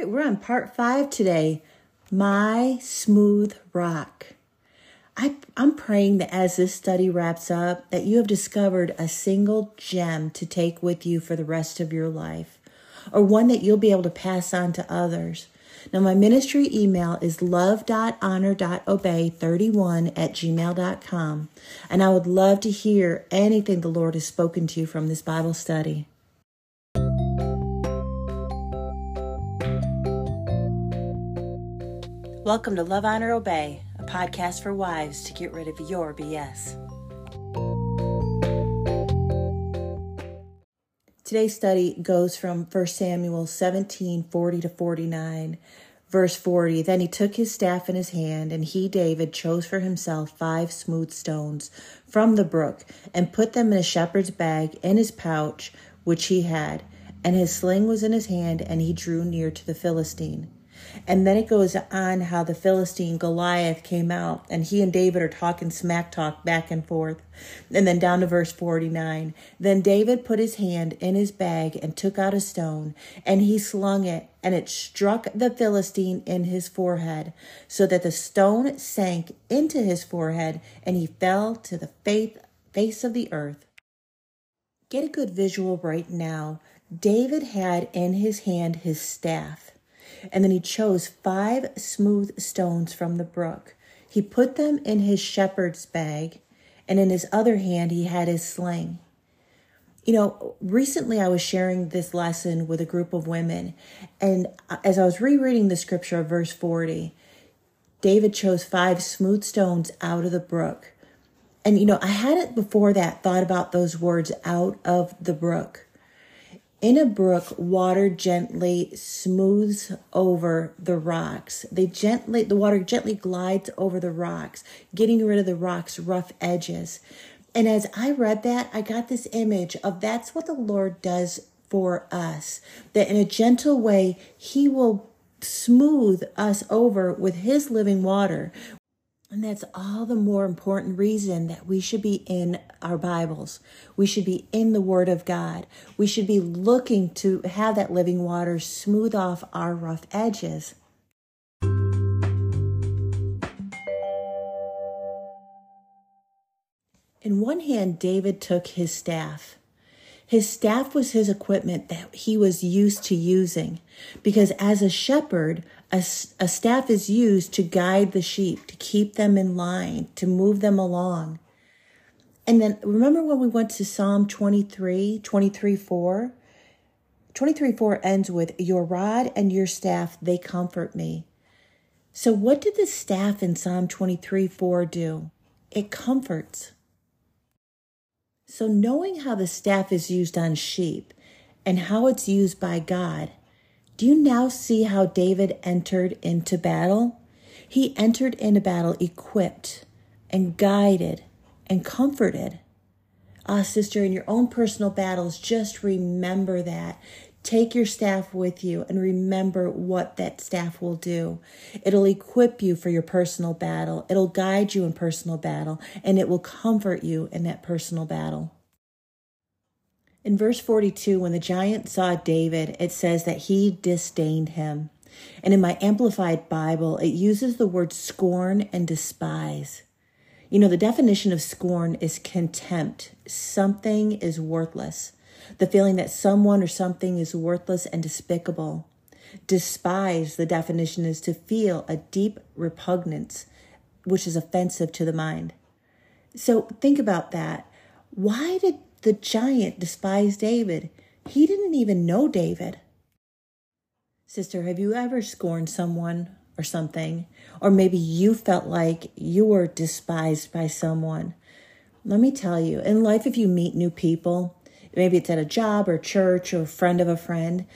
right, we're on part five today My Smooth Rock. I, I'm praying that as this study wraps up, that you have discovered a single gem to take with you for the rest of your life, or one that you'll be able to pass on to others. Now, my ministry email is love.honor.obey31 at gmail.com, and I would love to hear anything the Lord has spoken to you from this Bible study. Welcome to Love, Honor, Obey, a podcast for wives to get rid of your BS. Today's study goes from 1 Samuel 17 40 to 49. Verse 40 Then he took his staff in his hand, and he, David, chose for himself five smooth stones from the brook, and put them in a shepherd's bag in his pouch, which he had. And his sling was in his hand, and he drew near to the Philistine. And then it goes on how the Philistine Goliath came out and he and David are talking smack talk back and forth. And then down to verse 49. Then David put his hand in his bag and took out a stone and he slung it and it struck the Philistine in his forehead so that the stone sank into his forehead and he fell to the face of the earth. Get a good visual right now. David had in his hand his staff. And then he chose five smooth stones from the brook. He put them in his shepherd's bag, and in his other hand, he had his sling. You know, recently I was sharing this lesson with a group of women, and as I was rereading the scripture of verse 40, David chose five smooth stones out of the brook. And, you know, I hadn't before that thought about those words out of the brook. In a brook, water gently smooths over the rocks. They gently, the water gently glides over the rocks, getting rid of the rocks' rough edges. And as I read that, I got this image of that's what the Lord does for us. That in a gentle way, He will smooth us over with His living water. And that's all the more important reason that we should be in our Bibles. We should be in the Word of God. We should be looking to have that living water smooth off our rough edges. In one hand, David took his staff his staff was his equipment that he was used to using because as a shepherd, a, a, staff is used to guide the sheep, to keep them in line, to move them along. And then remember when we went to Psalm 23, 23 4? 23 4 ends with, Your rod and your staff, they comfort me. So, what did the staff in Psalm 23 4 do? It comforts. So, knowing how the staff is used on sheep and how it's used by God, do you now see how David entered into battle? He entered into battle equipped and guided and comforted. Ah, sister, in your own personal battles, just remember that. Take your staff with you and remember what that staff will do. It'll equip you for your personal battle. It'll guide you in personal battle and it will comfort you in that personal battle. In verse 42, when the giant saw David, it says that he disdained him. And in my Amplified Bible, it uses the word scorn and despise. You know, the definition of scorn is contempt. Something is worthless. The feeling that someone or something is worthless and despicable. Despise, the definition is to feel a deep repugnance, which is offensive to the mind. So think about that. Why did the giant despise David. He didn't even know David. Sister, have you ever scorned someone or something? Or maybe you felt like you were despised by someone. Let me tell you, in life, if you meet new people, maybe it's at a job or church or friend of a friend,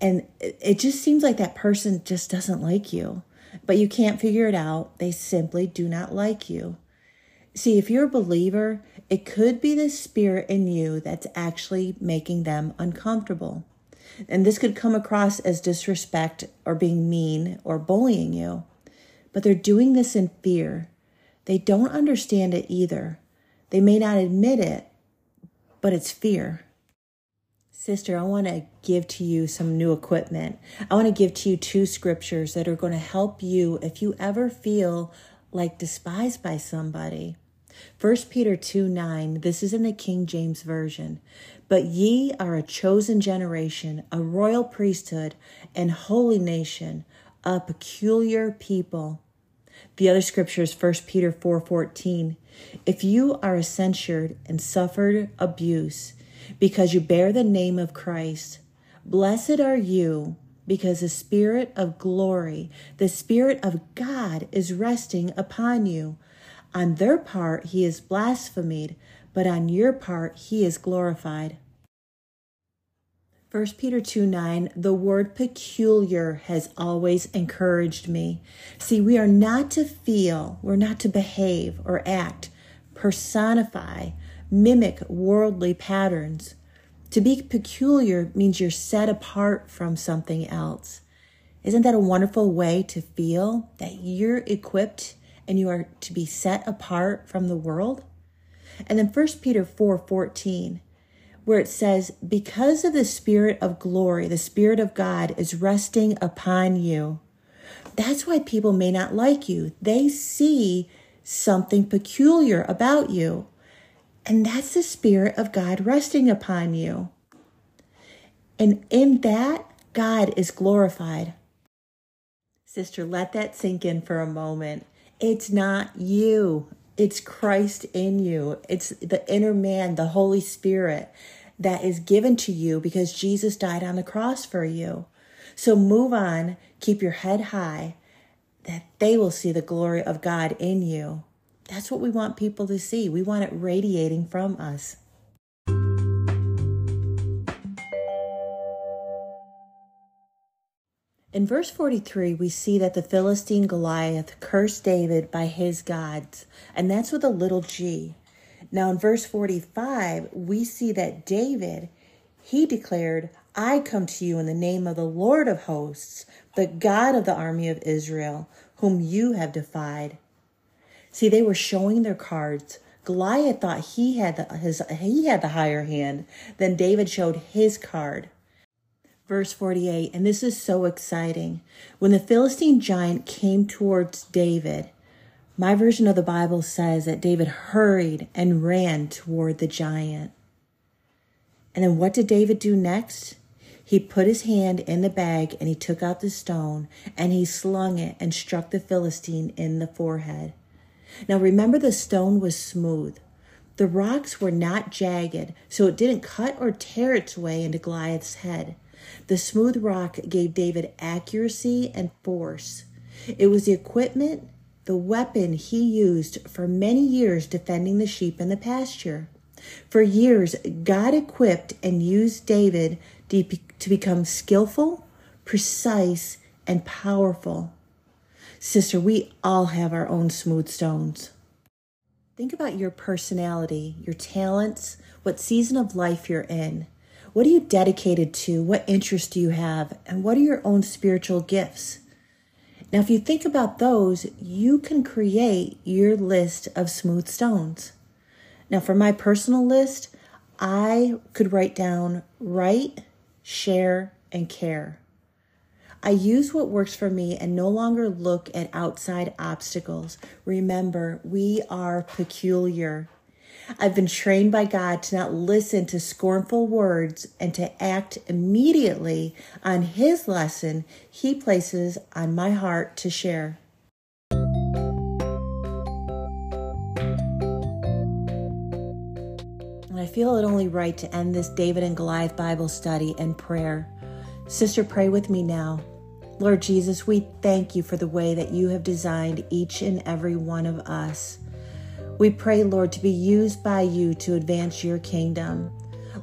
and it just seems like that person just doesn't like you, but you can't figure it out. They simply do not like you. See, if you're a believer, it could be the spirit in you that's actually making them uncomfortable. And this could come across as disrespect or being mean or bullying you. But they're doing this in fear. They don't understand it either. They may not admit it, but it's fear. Sister, I want to give to you some new equipment. I want to give to you two scriptures that are going to help you if you ever feel like despised by somebody. 1 Peter 2 9, this is in the King James Version. But ye are a chosen generation, a royal priesthood, and holy nation, a peculiar people. The other scripture is 1 Peter 4 14. If you are censured and suffered abuse, because you bear the name of Christ. Blessed are you because the Spirit of glory, the Spirit of God is resting upon you. On their part, he is blasphemed, but on your part, he is glorified. 1 Peter 2 9, the word peculiar has always encouraged me. See, we are not to feel, we're not to behave or act, personify, mimic worldly patterns. To be peculiar means you're set apart from something else. Isn't that a wonderful way to feel that you're equipped and you are to be set apart from the world? And then 1 Peter 4 14, where it says, Because of the Spirit of glory, the Spirit of God is resting upon you. That's why people may not like you. They see something peculiar about you. And that's the Spirit of God resting upon you. And in that, God is glorified. Sister, let that sink in for a moment. It's not you, it's Christ in you. It's the inner man, the Holy Spirit that is given to you because Jesus died on the cross for you. So move on, keep your head high, that they will see the glory of God in you. That's what we want people to see. We want it radiating from us. In verse 43, we see that the Philistine Goliath cursed David by his gods, and that's with a little g. Now, in verse 45, we see that David, he declared, I come to you in the name of the Lord of hosts, the God of the army of Israel, whom you have defied. See, they were showing their cards. Goliath thought he had the, his he had the higher hand. Then David showed his card. Verse 48, and this is so exciting. When the Philistine giant came towards David, my version of the Bible says that David hurried and ran toward the giant. And then what did David do next? He put his hand in the bag and he took out the stone and he slung it and struck the Philistine in the forehead. Now remember, the stone was smooth. The rocks were not jagged, so it didn't cut or tear its way into Goliath's head. The smooth rock gave David accuracy and force. It was the equipment, the weapon he used for many years defending the sheep in the pasture. For years, God equipped and used David to become skillful, precise, and powerful. Sister, we all have our own smooth stones. Think about your personality, your talents, what season of life you're in. What are you dedicated to? What interests do you have? And what are your own spiritual gifts? Now, if you think about those, you can create your list of smooth stones. Now, for my personal list, I could write down write, share, and care. I use what works for me and no longer look at outside obstacles. Remember, we are peculiar. I've been trained by God to not listen to scornful words and to act immediately on His lesson He places on my heart to share. And I feel it only right to end this David and Goliath Bible study and prayer. Sister, pray with me now. Lord Jesus, we thank you for the way that you have designed each and every one of us. We pray, Lord, to be used by you to advance your kingdom.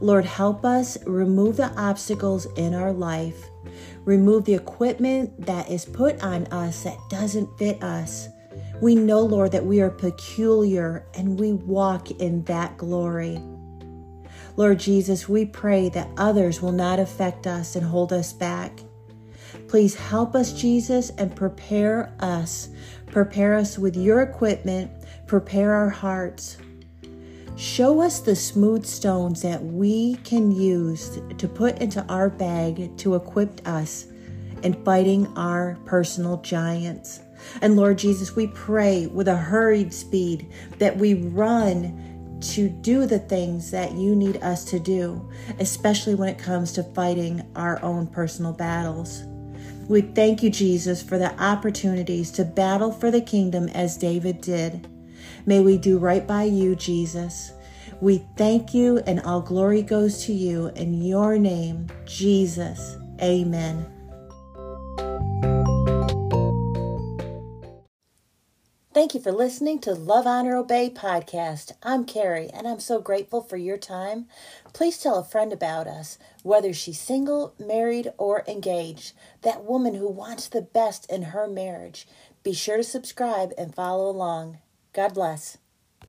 Lord, help us remove the obstacles in our life, remove the equipment that is put on us that doesn't fit us. We know, Lord, that we are peculiar and we walk in that glory. Lord Jesus, we pray that others will not affect us and hold us back. Please help us, Jesus, and prepare us. Prepare us with your equipment. Prepare our hearts. Show us the smooth stones that we can use to put into our bag to equip us in fighting our personal giants. And Lord Jesus, we pray with a hurried speed that we run to do the things that you need us to do, especially when it comes to fighting our own personal battles. We thank you, Jesus, for the opportunities to battle for the kingdom as David did. May we do right by you, Jesus. We thank you, and all glory goes to you. In your name, Jesus. Amen. Thank you for listening to Love, Honor, Obey podcast. I'm Carrie, and I'm so grateful for your time. Please tell a friend about us, whether she's single, married, or engaged, that woman who wants the best in her marriage. Be sure to subscribe and follow along. God bless.